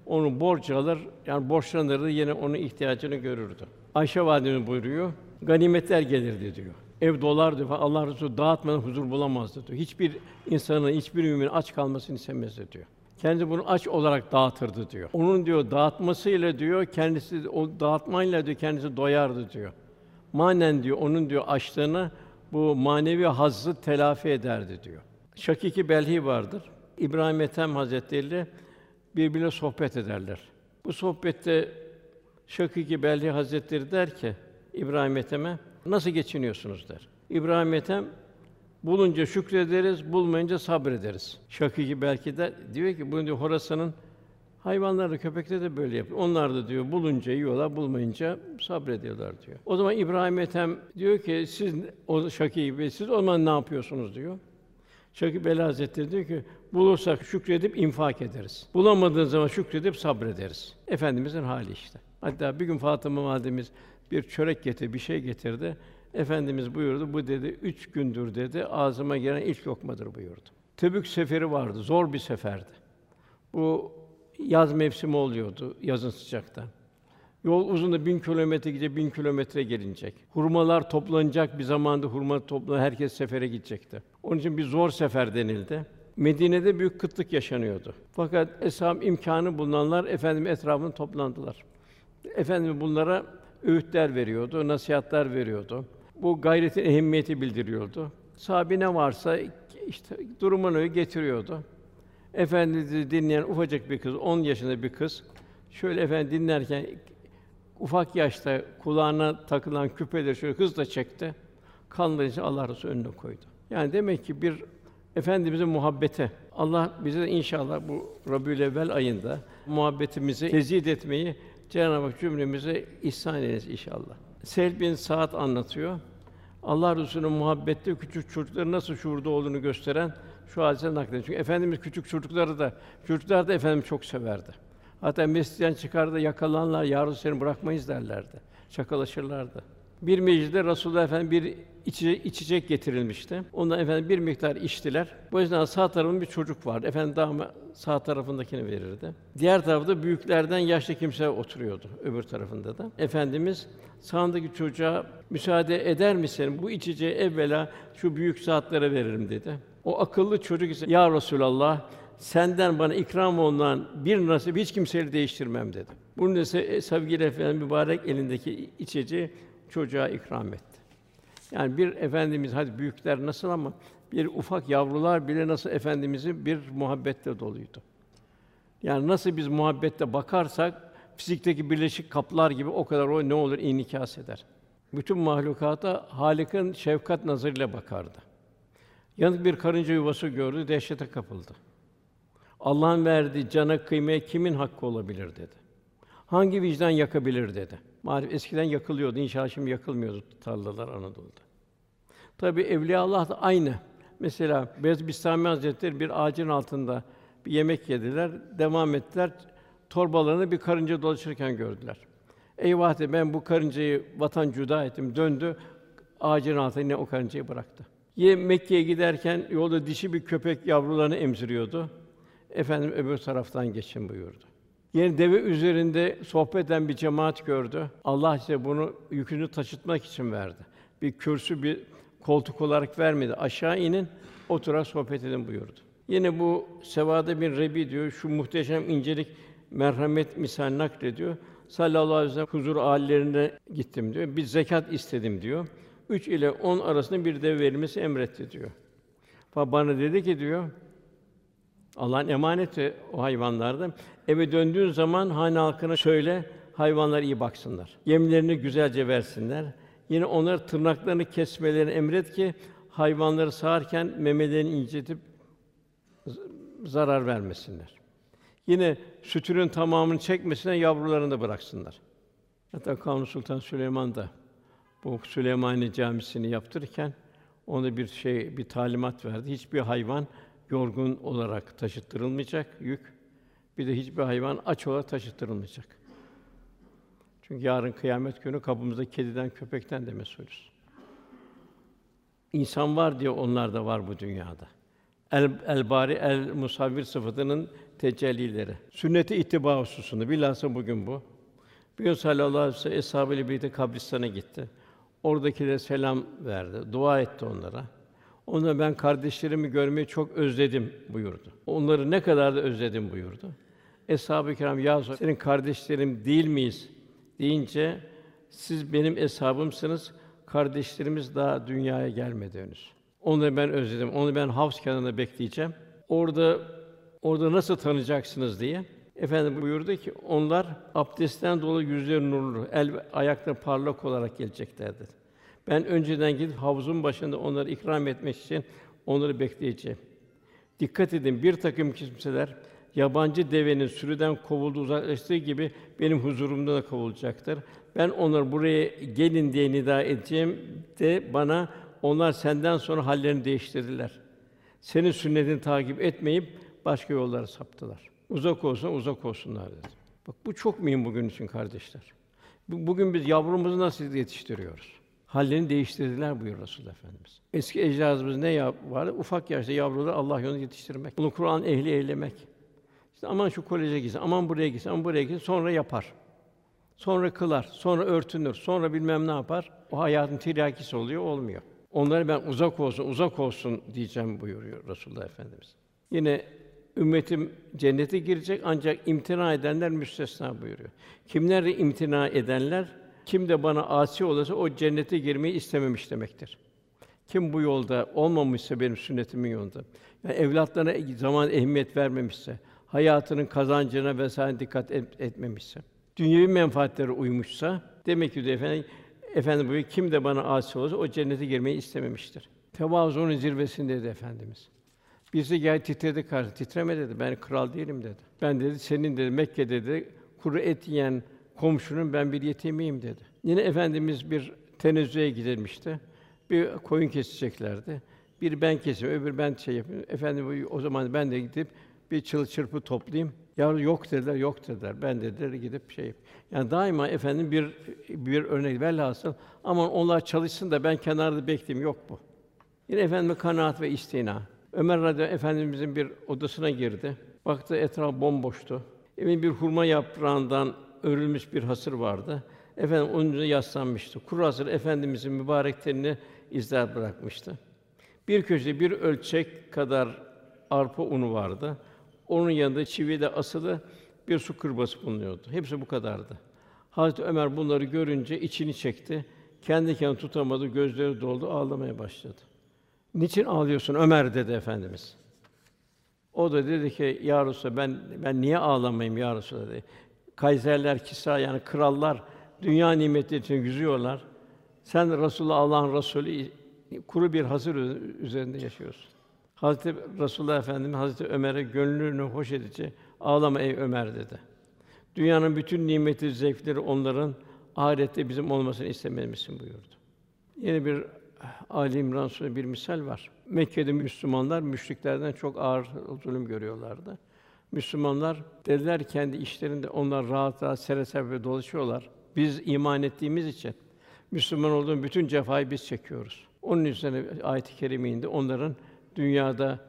onu borç alır yani borçlanırdı yine onun ihtiyacını görürdü. Ayşe validemiz buyuruyor. Ganimetler gelirdi diyor. Ev dolar diyor. Allah Resulü dağıtmadan huzur bulamazdı diyor. Hiçbir insanın, hiçbir müminin aç kalmasını istemezdi diyor. Kendi bunu aç olarak dağıtırdı diyor. Onun diyor dağıtmasıyla diyor kendisi o dağıtmayla diyor kendisi doyardı diyor. Manen diyor onun diyor açlığını bu manevi hazzı telafi ederdi diyor. Şakiki Belhi vardır. İbrahim Ethem Hazretleri birbirine sohbet ederler. Bu sohbette Şakiki Belhi Hazretleri der ki İbrahim Ethem'e nasıl geçiniyorsunuz der. İbrahim Ethem bulunca şükrederiz, bulmayınca sabrederiz. Şakiki belki de diyor ki bunu diyor Horasan'ın hayvanları, köpekleri de böyle yapıyor. Onlar da diyor bulunca yiyorlar, bulmayınca sabrediyorlar diyor. O zaman İbrahim Ethem diyor ki siz o Şakî gibi siz o zaman ne yapıyorsunuz diyor. Şakî Hazretleri diyor ki bulursak şükredip infak ederiz. Bulamadığımız zaman şükredip sabrederiz. Efendimizin hali işte. Hatta bir gün Fatıma validemiz bir çörek getirdi, bir şey getirdi. Efendimiz buyurdu, bu dedi üç gündür dedi ağzıma giren ilk lokmadır buyurdu. Tebük seferi vardı, zor bir seferdi. Bu yaz mevsimi oluyordu, yazın sıcakta. Yol uzun da bin kilometre gidecek, bin kilometre gelinecek. Hurmalar toplanacak bir zamanda hurma topla herkes sefere gidecekti. Onun için bir zor sefer denildi. Medine'de büyük kıtlık yaşanıyordu. Fakat eshab imkanı bulunanlar efendim etrafında toplandılar. Efendim bunlara öğütler veriyordu, nasihatler veriyordu. Bu gayretin ehemmiyeti bildiriyordu. Sahabi ne varsa işte durumunu getiriyordu. Efendimizi dinleyen ufacık bir kız, 10 yaşında bir kız şöyle efendi dinlerken ufak yaşta kulağına takılan küpeleri şöyle hızla çekti. Kanlayınca Allah Resulü önüne koydu. Yani demek ki bir efendimizin muhabbete Allah bize inşallah bu Rabiülevvel ayında muhabbetimizi tezid etmeyi Cenab-ı Hak cümlemize ihsan eylesin inşallah. Sehl bin Saat anlatıyor. Allah Resulü'nün muhabbette küçük çocukların nasıl şuurda olduğunu gösteren şu hadise naklediyor. Çünkü efendimiz küçük çocukları da çocuklar da efendim çok severdi. Hatta mescitten çıkar da yakalanlar, ya seni bırakmayız derlerdi. Şakalaşırlardı. Bir mecliste Resulullah Efendimiz bir içecek, içecek getirilmişti. Ondan efendim bir miktar içtiler. Bu yüzden sağ tarafında bir çocuk vardı. Efendim daima sağ tarafındakini verirdi. Diğer tarafta büyüklerden yaşlı kimse oturuyordu öbür tarafında da. Efendimiz sağındaki çocuğa müsaade eder misin? Bu içeceği evvela şu büyük saatlere veririm dedi. O akıllı çocuk ise ya Resulallah senden bana ikram olunan bir nasip hiç kimseyi değiştirmem dedi. Bunun ise sevgili efendim mübarek elindeki içeceği çocuğa ikram etti. Yani bir efendimiz hadi büyükler nasıl ama bir ufak yavrular bile nasıl efendimizi bir muhabbette doluydu. Yani nasıl biz muhabbette bakarsak fizikteki birleşik kaplar gibi o kadar o ne olur inikas eder. Bütün mahlukata Halik'in şefkat nazarıyla bakardı. Yanık bir karınca yuvası gördü, dehşete kapıldı. Allah'ın verdiği cana kıymaya kimin hakkı olabilir dedi. Hangi vicdan yakabilir dedi. Maalesef eskiden yakılıyordu, inşallah şimdi yakılmıyordu tarlalar Anadolu'da. Tabi evliya Allah da aynı. Mesela Beyazıt Bistami Hazretleri bir ağacın altında Bir yemek yediler, devam ettiler. Torbalarını bir karınca dolaşırken gördüler. Eyvah dedi, ben bu karıncayı vatan cüda ettim. Döndü, ağacın altına yine o karıncayı bıraktı. Yine Mekke'ye giderken yolda dişi bir köpek yavrularını emziriyordu. Efendim öbür taraftan geçin buyurdu. Yine deve üzerinde sohbet eden bir cemaat gördü. Allah size bunu yükünü taşıtmak için verdi. Bir kürsü, bir koltuk olarak vermedi. Aşağı inin, oturarak sohbet edin buyurdu. Yine bu Sevada bin Rebi diyor, şu muhteşem incelik, merhamet misal naklediyor. Sallallahu aleyhi ve sellem huzur âllerine gittim diyor. Bir zekat istedim diyor. Üç ile on arasında bir deve verilmesi emretti diyor. Fa bana dedi ki diyor, Allah'ın emaneti o hayvanlarda. Eve döndüğün zaman hane halkına söyle, hayvanlar iyi baksınlar. Yemlerini güzelce versinler. Yine onları tırnaklarını kesmelerini emret ki hayvanları sağarken memelerini incitip zarar vermesinler. Yine sütünün tamamını çekmesine yavrularını da bıraksınlar. Hatta Kanuni Sultan Süleyman da bu Süleymaniye Camisi'ni yaptırırken ona bir şey, bir talimat verdi. Hiçbir hayvan yorgun olarak taşıttırılmayacak yük. Bir de hiçbir hayvan aç olarak taşıttırılmayacak. Çünkü yarın kıyamet günü kapımızda kediden, köpekten de mesulüz. İnsan var diye onlar da var bu dünyada. El, el bari el musavvir sıfatının tecellileri. Sünneti ittiba hususunda bilhassa bugün bu. Bir gün sallallahu aleyhi ve sellem birlikte kabristana gitti. Oradakilere selam verdi, dua etti onlara. Ona ben kardeşlerimi görmeyi çok özledim buyurdu. Onları ne kadar da özledim buyurdu. Eshab-ı kiram ya senin kardeşlerim değil miyiz deyince siz benim eshabımsınız. Kardeşlerimiz daha dünyaya gelmedi henüz. Onları ben özledim. Onu ben havz kenarında bekleyeceğim. Orada orada nasıl tanıyacaksınız diye. Efendim buyurdu ki onlar abdestten dolayı yüzleri nurlu, el ve ayakları parlak olarak geleceklerdir. Ben önceden gidip havuzun başında onları ikram etmek için onları bekleyeceğim. Dikkat edin, bir takım kimseler yabancı devenin sürüden kovulduğu uzaklaştığı gibi benim huzurumda da kovulacaktır. Ben onları buraya gelin diye nida edeceğim de bana onlar senden sonra hallerini değiştirdiler. Senin sünnetini takip etmeyip başka yollara saptılar. Uzak olsun, uzak olsunlar dedi. Bak bu çok mühim bugün için kardeşler. Bugün biz yavrumuzu nasıl yetiştiriyoruz? Hallerini değiştirdiler buyuruyor Resulullah Efendimiz. Eski ecdadımız ne yap vardı? Ufak yaşta yavruları Allah yolunda yetiştirmek. Bunu Kur'an ehli eylemek. İşte aman şu koleje gitsin, aman buraya gitsin, aman buraya gitsin, sonra yapar. Sonra kılar, sonra örtünür, sonra bilmem ne yapar. O hayatın tiryakisi oluyor, olmuyor. Onları ben uzak olsun, uzak olsun diyeceğim buyuruyor Resulullah Efendimiz. Yine ümmetim cennete girecek ancak imtina edenler müstesna buyuruyor. Kimler imtina edenler kim de bana asi olursa o cennete girmeyi istememiş demektir. Kim bu yolda olmamışsa benim sünnetimin yolunda, yani evlatlarına zaman ehemmiyet vermemişse, hayatının kazancına vesaire dikkat et, etmemişse, dünyevi menfaatlere uymuşsa demek ki de efendim efendim buyuruyor kim de bana asi olursa o cennete girmeyi istememiştir. Tevazu'nun zirvesindeydi efendimiz. Birisi gel titredi karşı, titreme dedi. Ben kral değilim dedi. Ben dedi senin dedi Mekke dedi kuru et yiyen komşunun ben bir yetimiyim dedi. Yine efendimiz bir tenezzüye gidilmişti. Bir koyun keseceklerdi. Bir ben keseyim, öbür ben şey yapayım. Efendim o zaman ben de gidip bir çıl çırpı toplayayım. Ya yok dediler, yok dediler. Ben dediler gidip şey. Yani daima efendim bir bir örnek velhasıl aman onlar çalışsın da ben kenarda bekleyeyim yok bu. Yine efendim kanaat ve istina. Ömer radıyallahu efendimizin bir odasına girdi. Baktı etraf bomboştu. Evin bir hurma yaprağından örülmüş bir hasır vardı. Efendim onun üzerine yaslanmıştı. Kuru hasır efendimizin mübarek tenine izler bırakmıştı. Bir köşede bir ölçek kadar arpa unu vardı. Onun yanında çivi de asılı bir su kırbası bulunuyordu. Hepsi bu kadardı. Hazreti Ömer bunları görünce içini çekti. Kendi kendini tutamadı, gözleri doldu, ağlamaya başladı. Niçin ağlıyorsun Ömer dedi efendimiz. O da dedi ki ya Resulallah, ben ben niye ağlamayayım ya Resulallah dedi. Kayserler, Kisra yani krallar dünya nimetleri için yüzüyorlar. Sen Resulullah Allah'ın Resulü kuru bir hazır üzerinde yaşıyorsun. Hazreti Resulullah Efendimiz Hazreti Ömer'e gönlünü hoş edici ağlama ey Ömer dedi. Dünyanın bütün nimeti, zevkleri onların ahirette bizim olmasını istememizsin buyurdu. Yine bir Ali İmran bir misal var. Mekke'de Müslümanlar müşriklerden çok ağır zulüm görüyorlardı. Müslümanlar dediler kendi işlerinde onlar rahat rahat sere serpe dolaşıyorlar. Biz iman ettiğimiz için Müslüman olduğun bütün cefayı biz çekiyoruz. Onun üzerine ayet-i kerime. Onların dünyada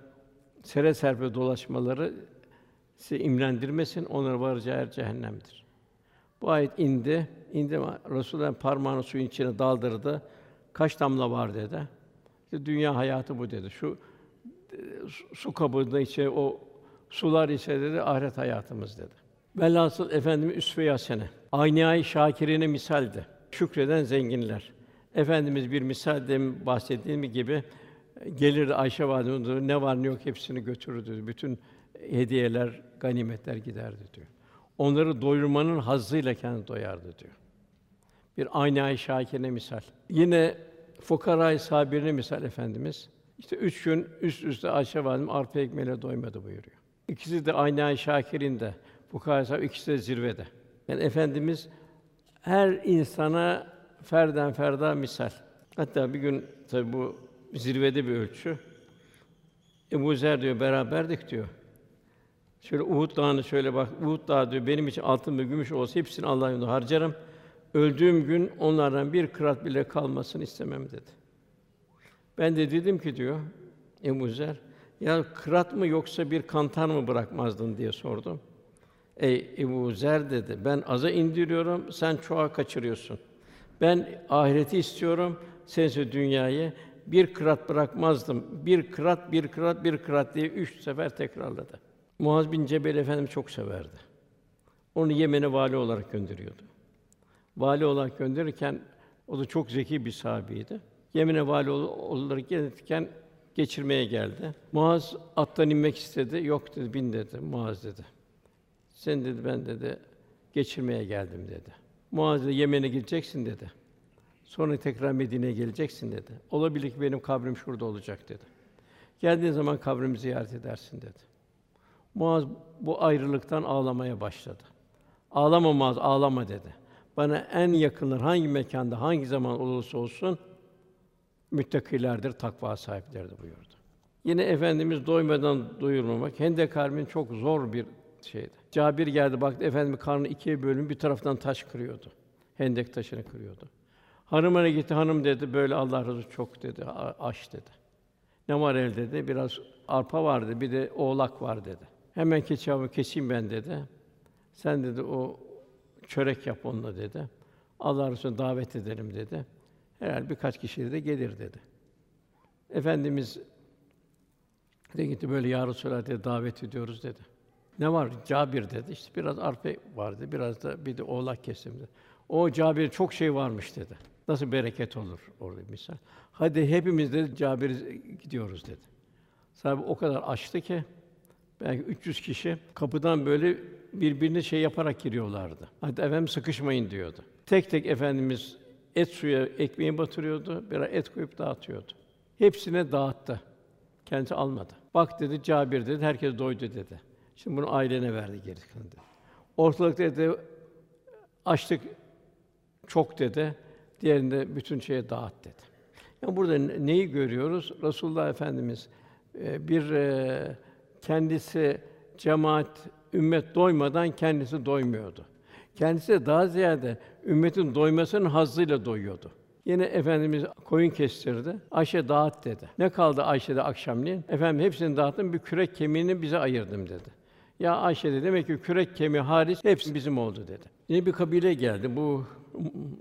sere serpe dolaşmaları sizi imrendirmesin, onlara varacağı yer cehennemdir. Bu ayet indi. İndi Resulullah parmağını suyun içine daldırdı. Kaç damla var dedi. İşte dünya hayatı bu dedi. Şu su kabında içe o sular ise dedi ahiret hayatımız dedi. Velhasıl Efendimiz üsve-i. Aynâ-i şakirine misaldi. Şükreden zenginler. Efendimiz bir misal demin bahsettiğim gibi gelirdi Ayşe validemiz ne var ne yok hepsini götürürdü. Bütün hediyeler, ganimetler giderdi diyor. Onları doyurmanın hazzıyla kendi doyardı diyor. Bir aynâ-i şakirine misal. Yine fukara-i sabirine misal efendimiz. İşte üç gün üst üste Ayşe validem arpa ekmeğiyle doymadı buyuruyor. İkisi de aynâ-i şakirin de fukara ikisi de zirvede. Yani efendimiz her insana ferden ferda misal. Hatta bir gün tabi bu zirvede bir ölçü. Ebu Zer diyor beraberdik diyor. Şöyle Uhud Dağı'nı şöyle bak. Uhud Dağı diyor benim için altın ve gümüş olsa hepsini Allah yolunda harcarım. Öldüğüm gün onlardan bir kırat bile kalmasını istemem dedi. Ben de dedim ki diyor Ebu Zer, ya kırat mı yoksa bir kantar mı bırakmazdın diye sordum. Ey Ebu Zer dedi, ben aza indiriyorum, sen çoğa kaçırıyorsun. Ben ahireti istiyorum, sen ise dünyayı bir kırat bırakmazdım. Bir kırat, bir kırat, bir kırat diye üç sefer tekrarladı. Muaz bin Cebel Efendimiz çok severdi. Onu Yemen'e vali olarak gönderiyordu. Vali olarak gönderirken o da çok zeki bir sahabeydi. Yemen'e vali olarak gelirken geçirmeye geldi. Muaz attan inmek istedi. Yok dedi, bin dedi. Muaz dedi. Sen dedi ben dedi geçirmeye geldim dedi. Muaz dedi Yemen'e gideceksin dedi. Sonra tekrar Medine'ye geleceksin dedi. Olabilir ki benim kabrim şurada olacak dedi. Geldiğin zaman kabrimi ziyaret edersin dedi. Muaz bu ayrılıktan ağlamaya başladı. Ağlama Muaz, ağlama dedi. Bana en yakınlar hangi mekanda, hangi zaman olursa olsun müttakilerdir, takva sahiplerdir buyurdu. Yine efendimiz doymadan doyurmamak Hendek Harbi'nin çok zor bir şeydi. Cabir geldi baktı efendim karnı ikiye bölün bir taraftan taş kırıyordu. Hendek taşını kırıyordu. Hanımına gitti hanım dedi böyle Allah razı çok dedi aş dedi. Ne var elde dedi biraz arpa vardı bir de oğlak var dedi. Hemen keçi keseyim ben dedi. Sen dedi o çörek yap onunla dedi. Allah Resulü davet edelim dedi. Herhal birkaç kişi de gelir dedi. Efendimiz de gitti böyle ya Resulallah davet ediyoruz dedi. Ne var? Cabir dedi. İşte biraz arpa vardı, biraz da bir de oğlak kesim dedi. O Cabir çok şey varmış dedi. Nasıl bereket olur orada misal. Hadi hepimiz de Cabir gidiyoruz dedi. Sahibi o kadar açtı ki belki 300 kişi kapıdan böyle birbirini şey yaparak giriyorlardı. Hadi efendim sıkışmayın diyordu. Tek tek efendimiz et suya ekmeği batırıyordu, biraz et koyup dağıtıyordu. Hepsine dağıttı. Kendisi almadı. Bak dedi Cabir dedi, herkes doydu dedi. Şimdi bunu ailene verdi geri dedi. Ortalıkta dedi açlık çok dedi. Diğerinde bütün şeye dağıt dedi. Yani burada neyi görüyoruz? Resulullah Efendimiz e, bir e, kendisi cemaat ümmet doymadan kendisi doymuyordu. Kendisi daha ziyade ümmetin doymasının hazzıyla doyuyordu. Yine efendimiz koyun kestirdi. Ayşe dağıt dedi. Ne kaldı Ayşe'de akşamleyin? Efendim hepsini dağıttım. Bir kürek kemiğini bize ayırdım dedi. Ya Ayşe dedi demek ki kürek kemiği hariç hepsi bizim oldu dedi. Yine bir kabile geldi. Bu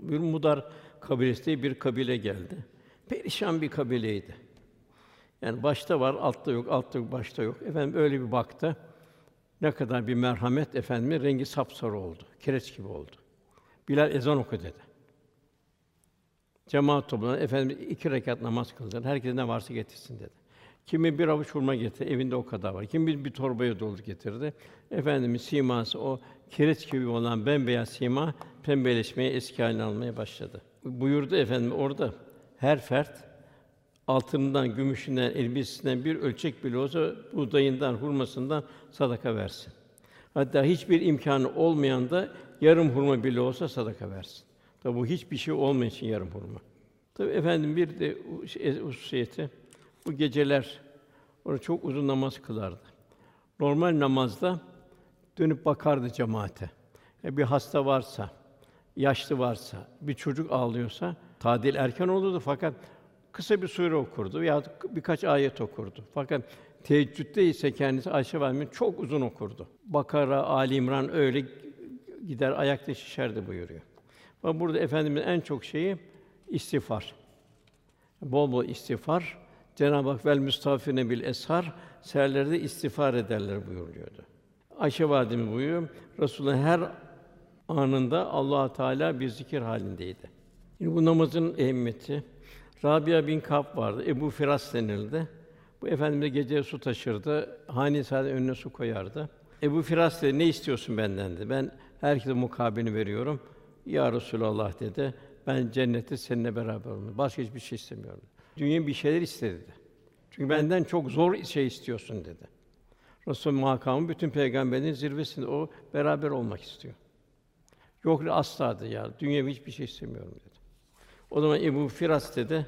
bir Mudar kabilesi bir kabile geldi. Perişan bir kabileydi. Yani başta var, altta yok, altta yok, başta yok. Efendim öyle bir baktı. Ne kadar bir merhamet efendim rengi sapsarı oldu. Kireç gibi oldu. Bilal ezan oku dedi. Cemaat toplandı. Efendim iki rekat namaz kıldılar. Herkes ne varsa getirsin dedi. Kimi bir avuç hurma getirdi, evinde o kadar var. Kimi bir, bir torbaya doldu getirdi. Efendimiz siması o kireç gibi olan bembeyaz sima pembeleşmeye, eski haline almaya başladı. Buyurdu efendim orada her fert altından, gümüşünden, elbisesinden bir ölçek bile olsa buğdayından, hurmasından sadaka versin. Hatta hiçbir imkanı olmayan da yarım hurma bile olsa sadaka versin. Tabi bu hiçbir şey olmayan için yarım hurma. Tabi efendim bir de hususiyeti bu geceler onu çok uzun namaz kılardı. Normal namazda dönüp bakardı cemaate. E bir hasta varsa, yaşlı varsa, bir çocuk ağlıyorsa tadil erken olurdu fakat kısa bir sure okurdu veya birkaç ayet okurdu. Fakat teheccüdde ise kendisi Ayşe validemiz çok uzun okurdu. Bakara, Ali İmran öyle gider ayakta şişerdi buyuruyor. Ama burada efendimiz en çok şeyi istiğfar. Bol bol istiğfar. Cenab-ı Hak vel müstafine bil eshar serlerde istiğfar ederler buyuruyordu. Ayşe validemiz buyuruyor. Resulullah her anında Allah Teala bir zikir halindeydi. Şimdi bu namazın ehemmiyeti. Rabia bin Kab vardı. Ebu Firas denildi. Bu efendimize gece su taşırdı. Hani sadece önüne su koyardı. Ebu Firas dedi, ne istiyorsun benden dedi. Ben herkese mukabilini veriyorum. Ya Resulallah dedi. Ben cennette seninle beraber olmak. Başka hiçbir şey istemiyorum. Dünya bir şeyler istedi. Çünkü benden çok zor şey istiyorsun dedi. Resul makamı bütün peygamberlerin zirvesinde o beraber olmak istiyor. Yok asla dedi ya. Dünya hiçbir şey istemiyorum dedi. O zaman Ebu Firas dedi.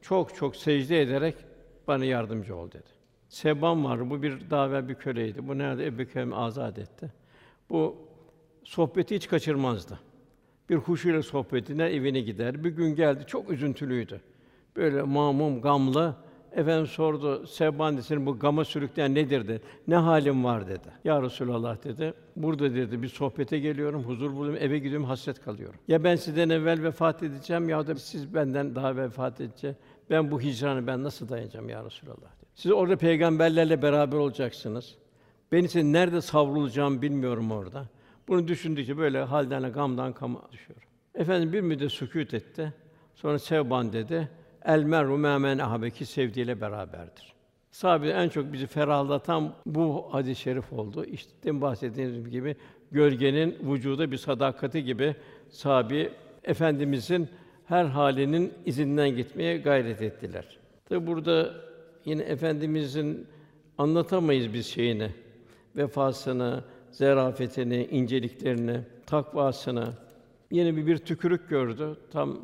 Çok çok secde ederek bana yardımcı ol dedi. Seban var. Bu bir daha bir köleydi. Bu nerede Ebu Bekir'i azad etti. Bu sohbeti hiç kaçırmazdı. Bir huşuyla sohbetine evine gider. Bir gün geldi, çok üzüntülüydü. Böyle mamum, gamlı. Efendim sordu, Seban senin bu gama sürükleyen nedir dedi. Ne halim var dedi. Ya Resulallah dedi. Burada dedi bir sohbete geliyorum, huzur buluyorum, eve gidiyorum, hasret kalıyorum. Ya ben sizden evvel vefat edeceğim ya da siz benden daha vefat edeceğim. Ben bu hicranı ben nasıl dayanacağım ya Resulallah dedi. Siz orada peygamberlerle beraber olacaksınız. Ben ise nerede savrulacağım bilmiyorum orada. Bunu düşündükçe böyle halden gamdan kama düşüyor. Efendim bir müddet sükût etti. Sonra Sevban dedi. El meru memen ahabeki sevdiğiyle beraberdir. Sahabe en çok bizi ferahlatan bu hadis-i şerif oldu. İşte demin bahsettiğimiz gibi gölgenin vücuda bir sadakati gibi sahabi efendimizin her halinin izinden gitmeye gayret ettiler. Tabi burada yine efendimizin anlatamayız biz şeyini, vefasını, zerafetini, inceliklerini, takvasını. Yine bir, bir tükürük gördü. Tam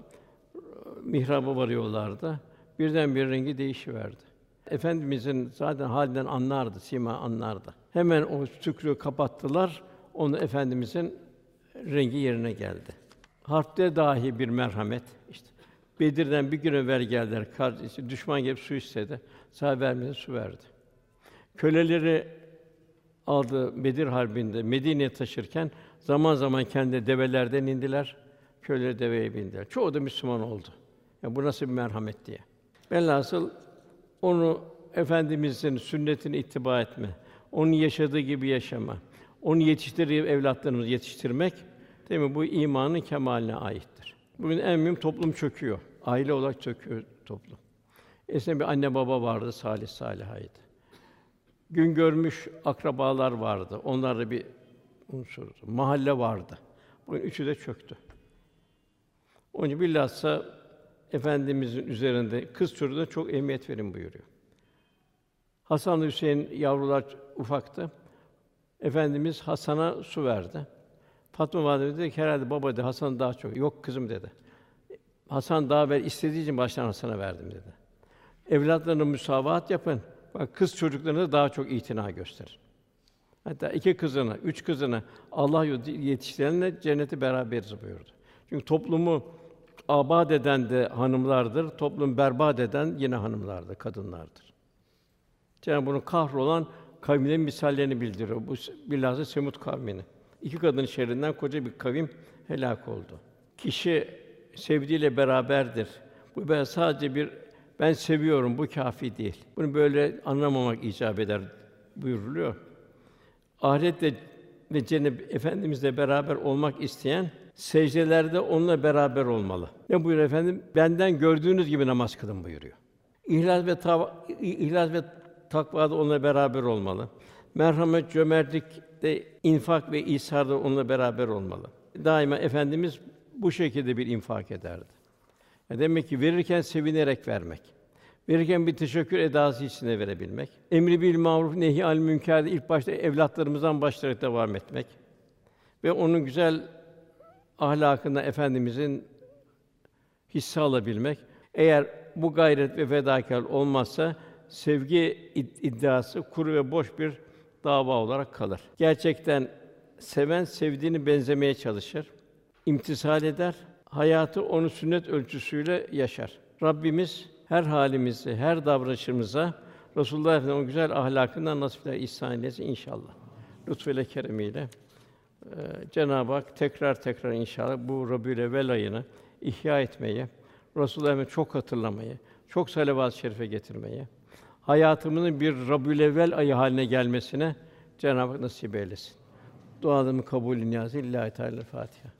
mihraba varıyorlardı. Birden bir rengi değişiverdi. Efendimizin zaten halinden anlardı, sima anlardı. Hemen o tükrüğü kapattılar. Onu efendimizin rengi yerine geldi. Harpte dahi bir merhamet. İşte Bedir'den bir gün evvel geldiler. Kardeşi düşman gelip su istedi. Sahabe su verdi. Köleleri aldı Bedir Harbi'nde Medine'ye taşırken zaman zaman kendi develerden indiler. Köleleri deveye bindiler. Çoğu da Müslüman oldu. Ya bu nasıl bir merhamet diye. Velhasıl onu efendimizin sünnetini ittiba etme, onun yaşadığı gibi yaşama, onu yetiştirdiği evlatlarımızı yetiştirmek değil mi? Bu imanın kemaline aittir. Bugün en mühim toplum çöküyor. Aile olarak çöküyor toplum. Eskiden bir anne baba vardı, salih salihaydı. Gün görmüş akrabalar vardı. Onlar da bir unsurdu. Mahalle vardı. Bugün üçü de çöktü. Onun için bilhassa Efendimizin üzerinde kız çocuğuna çok emniyet verin buyuruyor. Hasan Hüseyin yavrular ufaktı. Efendimiz Hasan'a su verdi. Fatma validemiz dedi ki herhalde baba dedi Hasan daha çok. Yok kızım dedi. Hasan daha ver istediği için baştan Hasan'a verdim dedi. Evlatlarına müsavat yapın. Bak kız çocuklarına daha çok itina gösterir. Hatta iki kızını, üç kızını Allah yetiştirenle cenneti beraberiz buyurdu. Çünkü toplumu abad eden de hanımlardır, toplum berbat eden yine hanımlardır, kadınlardır. Cenab-ı bunun kahrolan kavimlerin misallerini bildiriyor. Bu bilhassa Semut kavmini. İki kadın şerrinden koca bir kavim helak oldu. Kişi sevdiğiyle beraberdir. Bu ben sadece bir ben seviyorum bu kafi değil. Bunu böyle anlamamak icap eder buyuruluyor. Ahirette ve cennet efendimizle beraber olmak isteyen secdelerde onunla beraber olmalı. Ne buyuruyor efendim? Benden gördüğünüz gibi namaz kılın buyuruyor. İhlas ve tav ihlas ve takvada onunla beraber olmalı. Merhamet, cömertlik de infak ve İsa'da onunla beraber olmalı. Daima efendimiz bu şekilde bir infak ederdi. Yani demek ki verirken sevinerek vermek. Verirken bir teşekkür edası içinde verebilmek. Emri bil maruf nehi al münker'de ilk başta evlatlarımızdan başlayarak devam etmek ve onun güzel ahlakında efendimizin hisse alabilmek. Eğer bu gayret ve fedakar olmazsa sevgi iddiası kuru ve boş bir dava olarak kalır. Gerçekten seven sevdiğini benzemeye çalışır. imtisal eder. Hayatı onu sünnet ölçüsüyle yaşar. Rabbimiz her halimizi, her davranışımıza Resulullah Efendimiz'in o güzel ahlakından nasipler ihsan eylesin inşallah. Lütfuyla keremiyle. Ee, Cenab-ı Hak tekrar tekrar inşallah bu Rabiül ayını ihya etmeye, Resulullah Efendimiz'i çok hatırlamayı, çok salavat-ı şerife getirmeye, hayatımızın bir Rabiül ayı haline gelmesine Cenab-ı Hak nasip eylesin. Dualarımın kabulü niyazı İllahi Teala Fatiha.